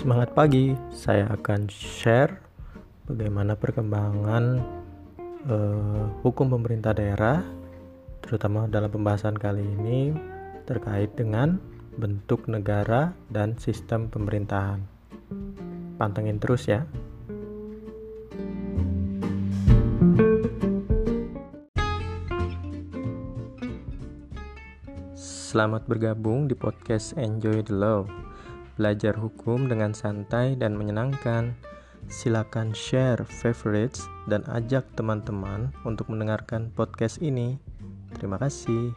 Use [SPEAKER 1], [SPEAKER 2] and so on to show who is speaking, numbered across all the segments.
[SPEAKER 1] Semangat pagi, saya akan share bagaimana perkembangan eh, hukum pemerintah daerah, terutama dalam pembahasan kali ini terkait dengan bentuk negara dan sistem pemerintahan. Pantengin terus ya. Selamat bergabung di podcast Enjoy the Law. Belajar hukum dengan santai dan menyenangkan. Silakan share favorites dan ajak teman-teman untuk mendengarkan podcast ini. Terima kasih.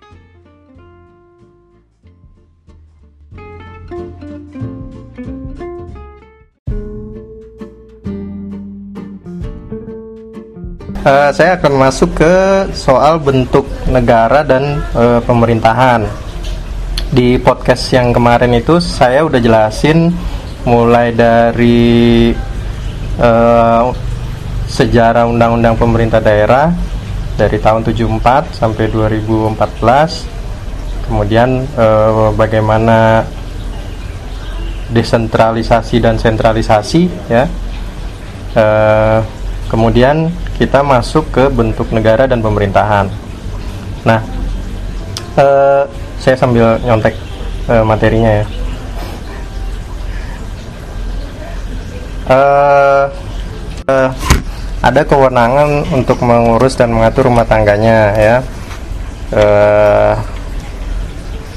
[SPEAKER 1] Uh, saya akan masuk ke soal bentuk negara dan uh, pemerintahan. Di podcast yang kemarin itu saya udah jelasin mulai dari uh, sejarah undang-undang pemerintah daerah dari tahun 74 sampai 2014. Kemudian uh, bagaimana desentralisasi dan sentralisasi ya. Uh, kemudian kita masuk ke bentuk negara dan pemerintahan. Nah, uh, saya sambil nyontek uh, materinya ya. Uh, uh, ada kewenangan untuk mengurus dan mengatur rumah tangganya ya.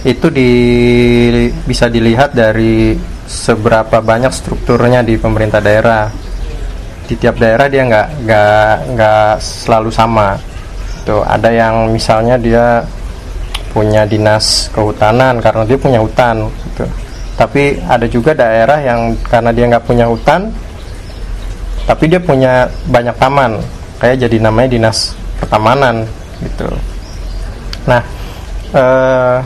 [SPEAKER 1] Itu di, bisa dilihat dari seberapa banyak strukturnya di pemerintah daerah di tiap daerah dia nggak nggak nggak selalu sama tuh ada yang misalnya dia punya dinas kehutanan karena dia punya hutan gitu tapi ada juga daerah yang karena dia nggak punya hutan tapi dia punya banyak taman kayak jadi namanya dinas pertamanan gitu nah eh,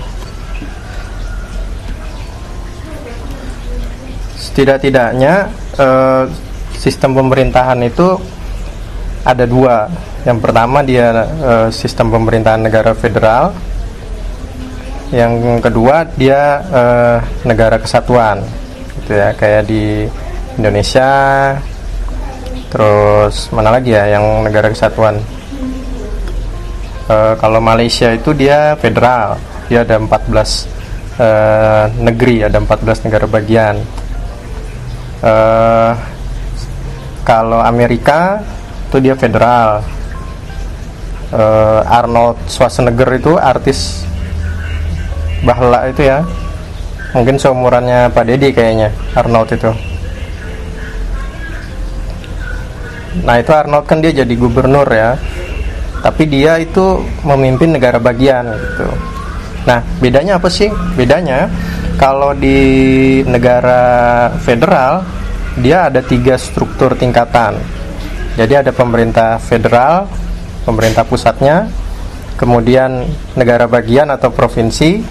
[SPEAKER 1] setidak-tidaknya eh, sistem pemerintahan itu ada dua. Yang pertama dia e, sistem pemerintahan negara federal. Yang kedua dia e, negara kesatuan, gitu ya, kayak di Indonesia. Terus mana lagi ya yang negara kesatuan? E, kalau Malaysia itu dia federal, dia ada 14 e, negeri, ada 14 negara bagian. E, kalau Amerika itu dia federal uh, Arnold Schwarzenegger itu artis bahla itu ya. Mungkin seumurannya Pak Dedi kayaknya Arnold itu. Nah itu Arnold kan dia jadi gubernur ya. Tapi dia itu memimpin negara bagian gitu. Nah bedanya apa sih? Bedanya kalau di negara federal dia ada tiga struktur tingkatan. Jadi ada pemerintah federal, pemerintah pusatnya, kemudian negara bagian atau provinsi,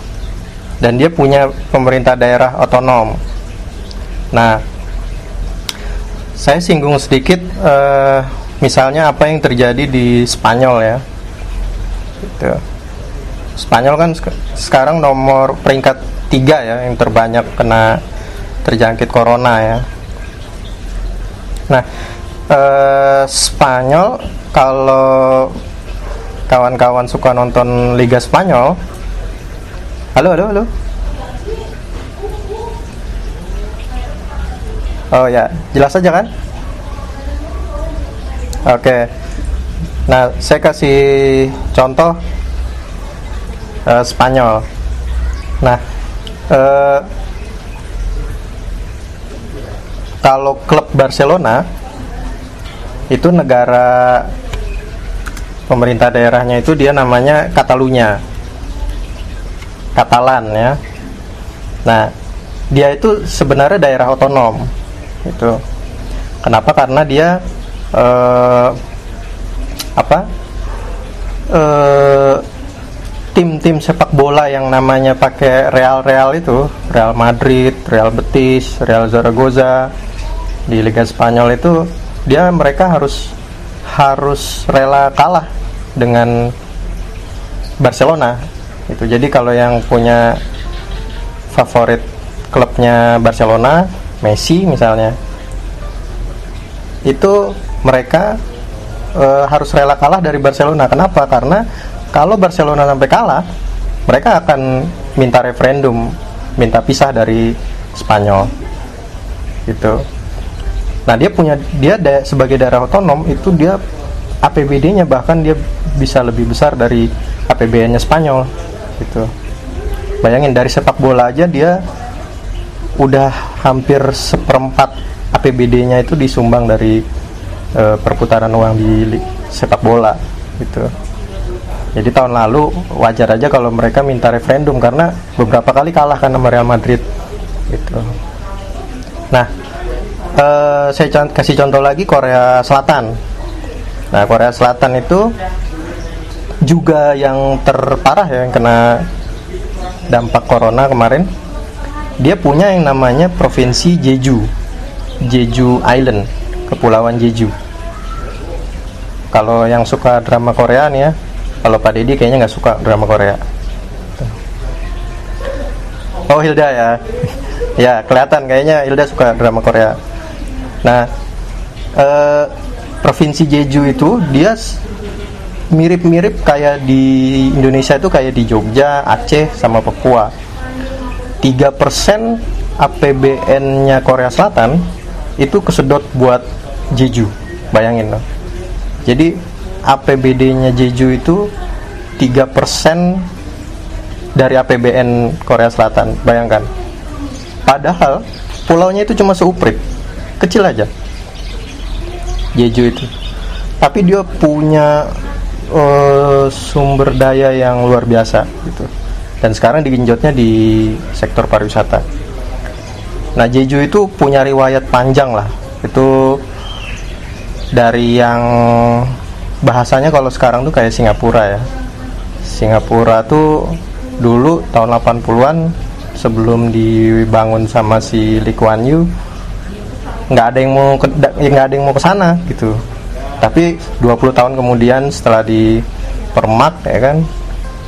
[SPEAKER 1] dan dia punya pemerintah daerah otonom. Nah, saya singgung sedikit, uh, misalnya apa yang terjadi di Spanyol ya. Gitu. Spanyol kan sekarang nomor peringkat tiga ya yang terbanyak kena terjangkit corona ya Nah, eh, Spanyol kalau kawan-kawan suka nonton Liga Spanyol, halo, halo, halo. Oh ya, jelas saja kan? Oke. Nah, saya kasih contoh uh, Spanyol. Nah, uh, kalau klub Barcelona itu negara pemerintah daerahnya itu dia namanya Katalunya Katalan ya. Nah dia itu sebenarnya daerah otonom itu kenapa? Karena dia eh, apa? Eh, tim-tim sepak bola yang namanya pakai Real Real itu Real Madrid, Real Betis, Real Zaragoza di Liga Spanyol itu dia mereka harus harus rela kalah dengan Barcelona itu jadi kalau yang punya favorit klubnya Barcelona Messi misalnya itu mereka e, harus rela kalah dari Barcelona. Kenapa? Karena kalau Barcelona sampai kalah, mereka akan minta referendum, minta pisah dari Spanyol. Gitu. Nah, dia punya dia da, sebagai daerah otonom itu dia APBD-nya bahkan dia bisa lebih besar dari APBN-nya Spanyol gitu. Bayangin dari sepak bola aja dia udah hampir seperempat APBD-nya itu disumbang dari e, perputaran uang di sepak bola gitu. Jadi tahun lalu wajar aja kalau mereka minta referendum karena beberapa kali kalah kan sama Real Madrid gitu. Nah, e, saya kasih contoh lagi Korea Selatan. Nah, Korea Selatan itu juga yang terparah ya yang kena dampak corona kemarin. Dia punya yang namanya provinsi Jeju Jeju Island, Kepulauan Jeju. Kalau yang suka drama Korea nih ya, kalau Pak Deddy kayaknya nggak suka drama Korea. Oh Hilda ya, ya kelihatan kayaknya Hilda suka drama Korea. Nah, eh, provinsi Jeju itu dia mirip-mirip kayak di Indonesia itu kayak di Jogja, Aceh, sama Papua. 3% APBN-nya Korea Selatan itu kesedot buat Jeju. Bayangin loh. Jadi APBD-nya Jeju itu 3% dari APBN Korea Selatan. Bayangkan. Padahal pulaunya itu cuma seuprit. Kecil aja. Jeju itu. Tapi dia punya uh, sumber daya yang luar biasa gitu dan sekarang digenjotnya di sektor pariwisata Nah Jeju itu punya riwayat panjang lah. Itu dari yang bahasanya kalau sekarang tuh kayak Singapura ya. Singapura tuh dulu tahun 80-an sebelum dibangun sama si Lee Kuan Yew nggak ada yang mau ke, nggak ada yang mau ke sana gitu. Tapi 20 tahun kemudian setelah di Permak ya kan,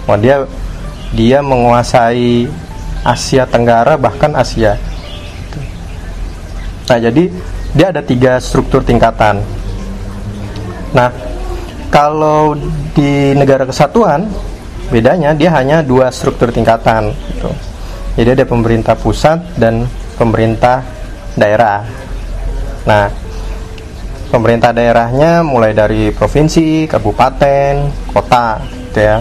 [SPEAKER 1] wah dia dia menguasai Asia Tenggara bahkan Asia Nah, jadi dia ada tiga struktur tingkatan. Nah, kalau di negara kesatuan, bedanya dia hanya dua struktur tingkatan. Gitu. Jadi ada pemerintah pusat dan pemerintah daerah. Nah, pemerintah daerahnya mulai dari provinsi, kabupaten, kota, gitu ya.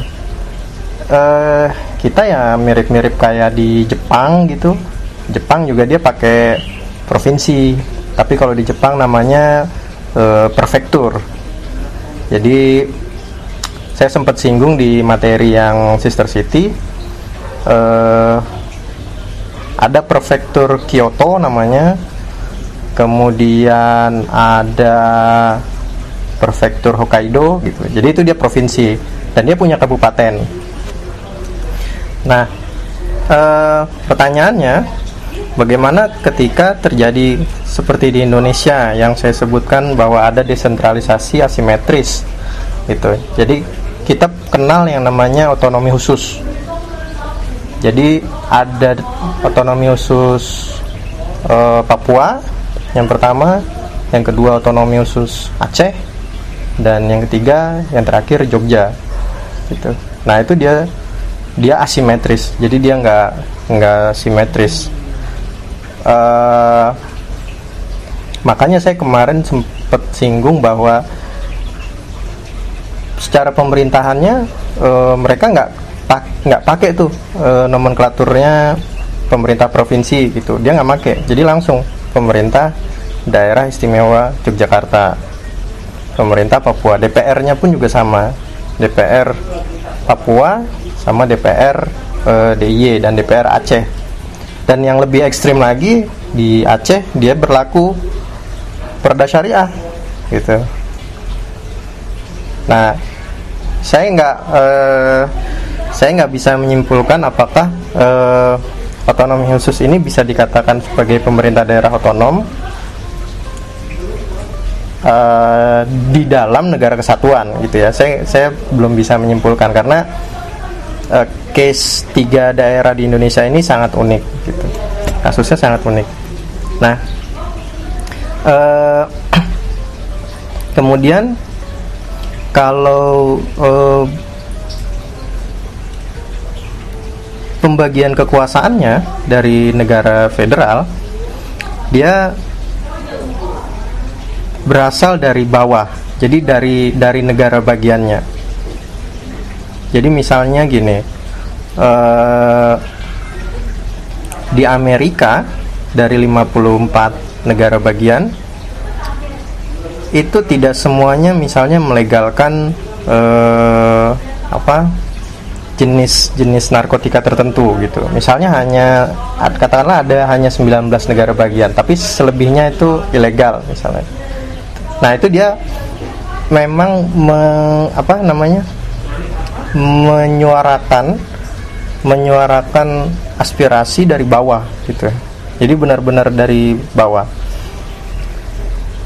[SPEAKER 1] Eh, kita ya mirip-mirip kayak di Jepang gitu. Jepang juga dia pakai provinsi tapi kalau di Jepang namanya e, prefektur jadi saya sempat singgung di materi yang sister city e, ada prefektur Kyoto namanya kemudian ada prefektur Hokkaido gitu jadi itu dia provinsi dan dia punya kabupaten nah e, pertanyaannya Bagaimana ketika terjadi seperti di Indonesia yang saya sebutkan bahwa ada desentralisasi asimetris gitu. Jadi kita kenal yang namanya otonomi khusus. Jadi ada otonomi khusus e, Papua yang pertama, yang kedua otonomi khusus Aceh dan yang ketiga yang terakhir Jogja. Gitu. Nah, itu dia dia asimetris. Jadi dia nggak nggak simetris uh, makanya saya kemarin sempat singgung bahwa secara pemerintahannya uh, mereka nggak nggak pakai tuh uh, nomenklaturnya pemerintah provinsi gitu dia nggak pakai jadi langsung pemerintah daerah istimewa Yogyakarta. Pemerintah Papua DPR-nya pun juga sama. DPR Papua sama DPR uh, DIY dan DPR Aceh. Dan yang lebih ekstrim lagi di Aceh dia berlaku perda syariah gitu. Nah saya nggak eh, saya nggak bisa menyimpulkan apakah eh, otonomi khusus ini bisa dikatakan sebagai pemerintah daerah otonom uh, di dalam negara kesatuan gitu ya. Saya saya belum bisa menyimpulkan karena uh, case tiga daerah di Indonesia ini sangat unik gitu. Kasusnya sangat unik. Nah, uh, kemudian kalau uh, pembagian kekuasaannya dari negara federal, dia berasal dari bawah. Jadi dari dari negara bagiannya. Jadi misalnya gini, uh, di Amerika dari 54 negara bagian itu tidak semuanya misalnya melegalkan uh, apa jenis-jenis narkotika tertentu gitu. Misalnya hanya katakanlah ada hanya 19 negara bagian, tapi selebihnya itu ilegal misalnya. Nah, itu dia memang me, apa namanya? menyuarakan menyuarakan aspirasi dari bawah gitu. Jadi benar-benar dari bawah.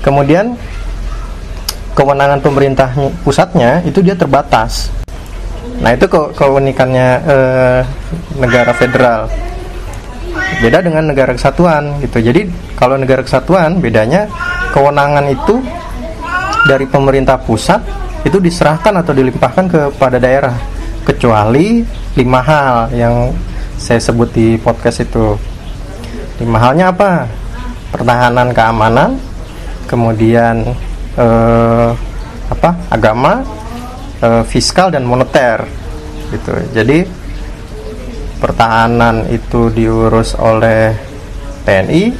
[SPEAKER 1] Kemudian kewenangan pemerintah pusatnya itu dia terbatas Nah itu ke keunikannya eh, negara federal. Beda dengan negara kesatuan gitu. Jadi kalau negara kesatuan bedanya kewenangan itu dari pemerintah pusat itu diserahkan atau dilimpahkan kepada daerah kecuali lima hal yang saya sebut di podcast itu. Lima halnya apa? Pertahanan keamanan, kemudian eh, apa? Agama, uh, fiskal dan moneter gitu. Jadi pertahanan itu diurus oleh TNI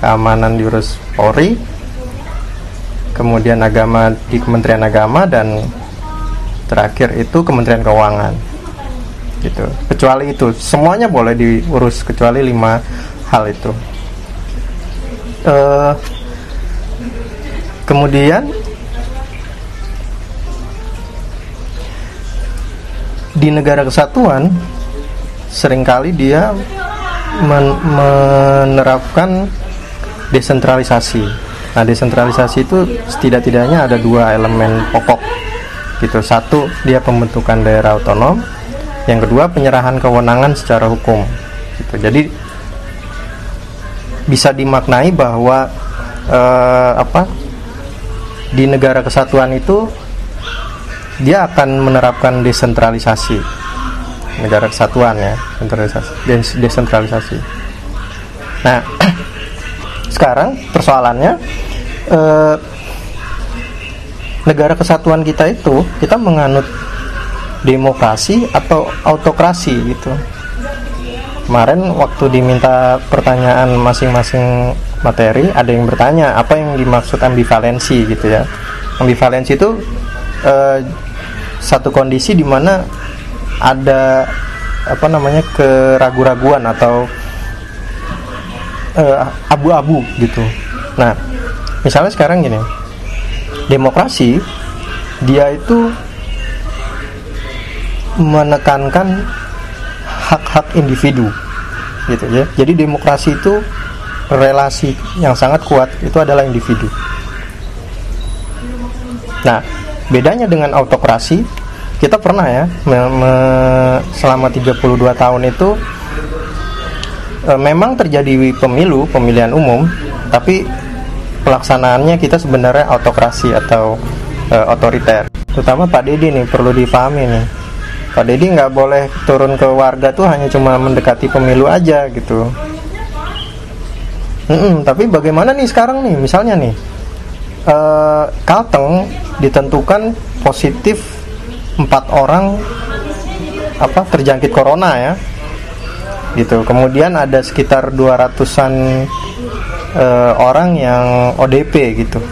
[SPEAKER 1] keamanan diurus Polri kemudian agama di Kementerian Agama dan terakhir itu Kementerian Keuangan gitu. Kecuali itu semuanya boleh diurus kecuali lima hal itu. Uh, kemudian di negara kesatuan sering kali dia men menerapkan desentralisasi. Nah, desentralisasi itu setidak-tidaknya ada dua elemen pokok. Gitu. Satu, dia pembentukan daerah otonom. Yang kedua, penyerahan kewenangan secara hukum. Gitu. Jadi bisa dimaknai bahwa eh, apa di negara kesatuan itu dia akan menerapkan desentralisasi. Negara kesatuan ya desentralisasi desentralisasi. Nah sekarang persoalannya eh, negara kesatuan kita itu kita menganut demokrasi atau autokrasi gitu. Kemarin waktu diminta pertanyaan masing-masing materi ada yang bertanya apa yang dimaksud ambivalensi gitu ya? Ambivalensi itu eh, satu kondisi di mana ada apa namanya keraguan-raguan atau uh, abu-abu gitu. Nah, misalnya sekarang gini, demokrasi dia itu menekankan hak-hak individu gitu ya. Jadi demokrasi itu relasi yang sangat kuat itu adalah individu. Nah, bedanya dengan autokrasi kita pernah ya me, me, selama 32 tahun itu e, memang terjadi pemilu pemilihan umum tapi pelaksanaannya kita sebenarnya autokrasi atau e, otoriter. Terutama Pak Dedi nih perlu dipahami nih. Pak Dedi nggak boleh turun ke warga tuh hanya cuma mendekati pemilu aja gitu. Mm -mm, tapi bagaimana nih sekarang nih? Misalnya nih uh, Kalteng ditentukan positif empat orang apa terjangkit corona ya. Gitu. Kemudian ada sekitar 200an uh, orang yang ODP gitu.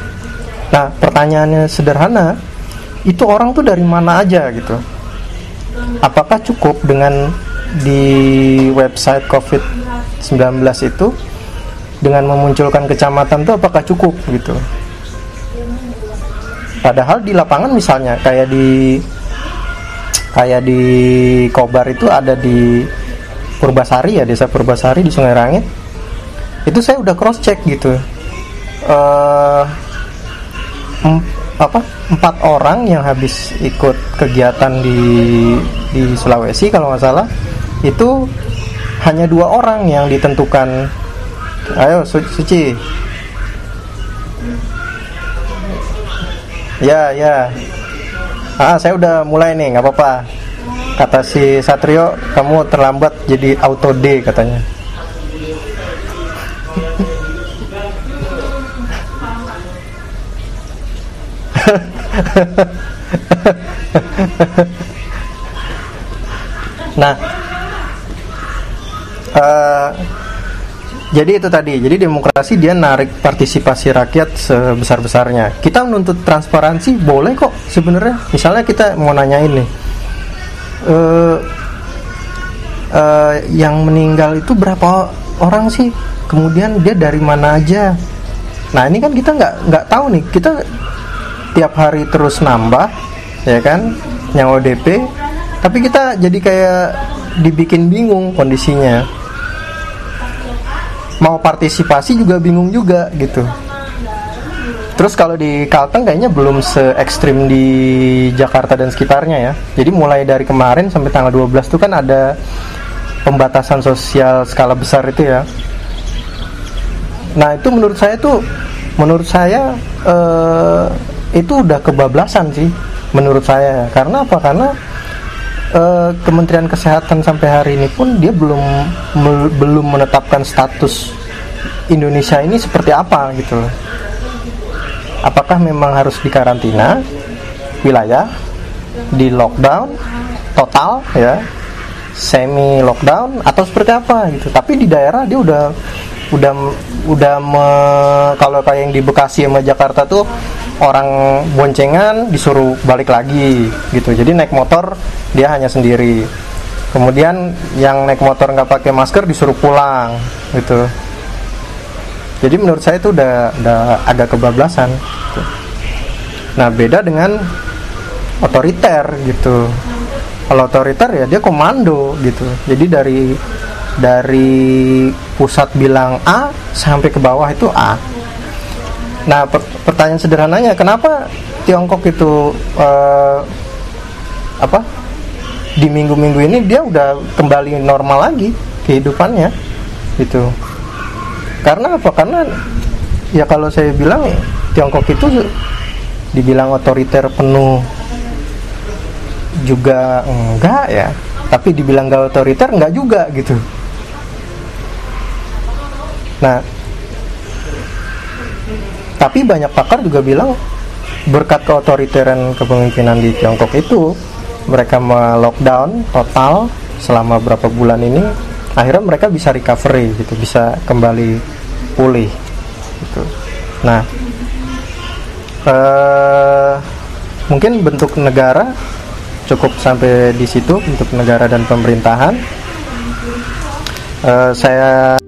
[SPEAKER 1] Nah pertanyaannya sederhana itu orang tuh dari mana aja gitu? Apakah cukup dengan di website COVID-19 itu? Dengan memunculkan kecamatan itu apakah cukup gitu Padahal di lapangan misalnya kayak di kayak di Kobar itu ada di Purbasari ya desa Purbasari di Sungai Rangit. Itu saya udah cross check gitu uh, apa empat orang yang habis ikut kegiatan di di Sulawesi kalau nggak salah itu hanya dua orang yang ditentukan. Ayo Su Suci. Ya, ya. Ah, saya udah mulai nih, nggak apa-apa. Kata si Satrio, kamu terlambat jadi auto D katanya. nah, uh, jadi itu tadi, jadi demokrasi dia narik partisipasi rakyat sebesar-besarnya. Kita menuntut transparansi boleh kok sebenarnya. Misalnya kita mau nanya ini, uh, uh, yang meninggal itu berapa orang sih? Kemudian dia dari mana aja? Nah ini kan kita nggak nggak tahu nih. Kita tiap hari terus nambah, ya kan? Yang ODP, tapi kita jadi kayak dibikin bingung kondisinya mau partisipasi juga bingung juga gitu Terus kalau di Kalteng kayaknya belum se ekstrim di Jakarta dan sekitarnya ya. Jadi mulai dari kemarin sampai tanggal 12 itu kan ada pembatasan sosial skala besar itu ya. Nah itu menurut saya tuh, menurut saya eh, itu udah kebablasan sih, menurut saya. Karena apa? Karena uh, Kementerian Kesehatan sampai hari ini pun dia belum belum menetapkan status Indonesia ini seperti apa gitu. Apakah memang harus dikarantina wilayah, di lockdown total ya, semi lockdown atau seperti apa gitu. Tapi di daerah dia udah udah udah me, kalau kayak yang di Bekasi sama Jakarta tuh orang boncengan disuruh balik lagi gitu. Jadi naik motor dia hanya sendiri. Kemudian yang naik motor nggak pakai masker disuruh pulang gitu. Jadi menurut saya itu udah udah agak kebablasan gitu. nah beda dengan otoriter gitu. Kalau otoriter ya dia komando gitu. Jadi dari dari pusat bilang A sampai ke bawah itu A. Nah, per pertanyaan sederhananya, kenapa Tiongkok itu uh, apa di minggu-minggu ini dia udah kembali normal lagi kehidupannya, gitu? Karena apa? Karena ya kalau saya bilang Tiongkok itu dibilang otoriter penuh juga enggak ya, tapi dibilang gak otoriter enggak juga gitu Nah, tapi banyak pakar juga bilang berkat keotoriteran kepemimpinan di Tiongkok itu mereka melockdown total selama berapa bulan ini akhirnya mereka bisa recovery gitu bisa kembali pulih gitu. nah eh, mungkin bentuk negara cukup sampai di situ untuk negara dan pemerintahan eh, saya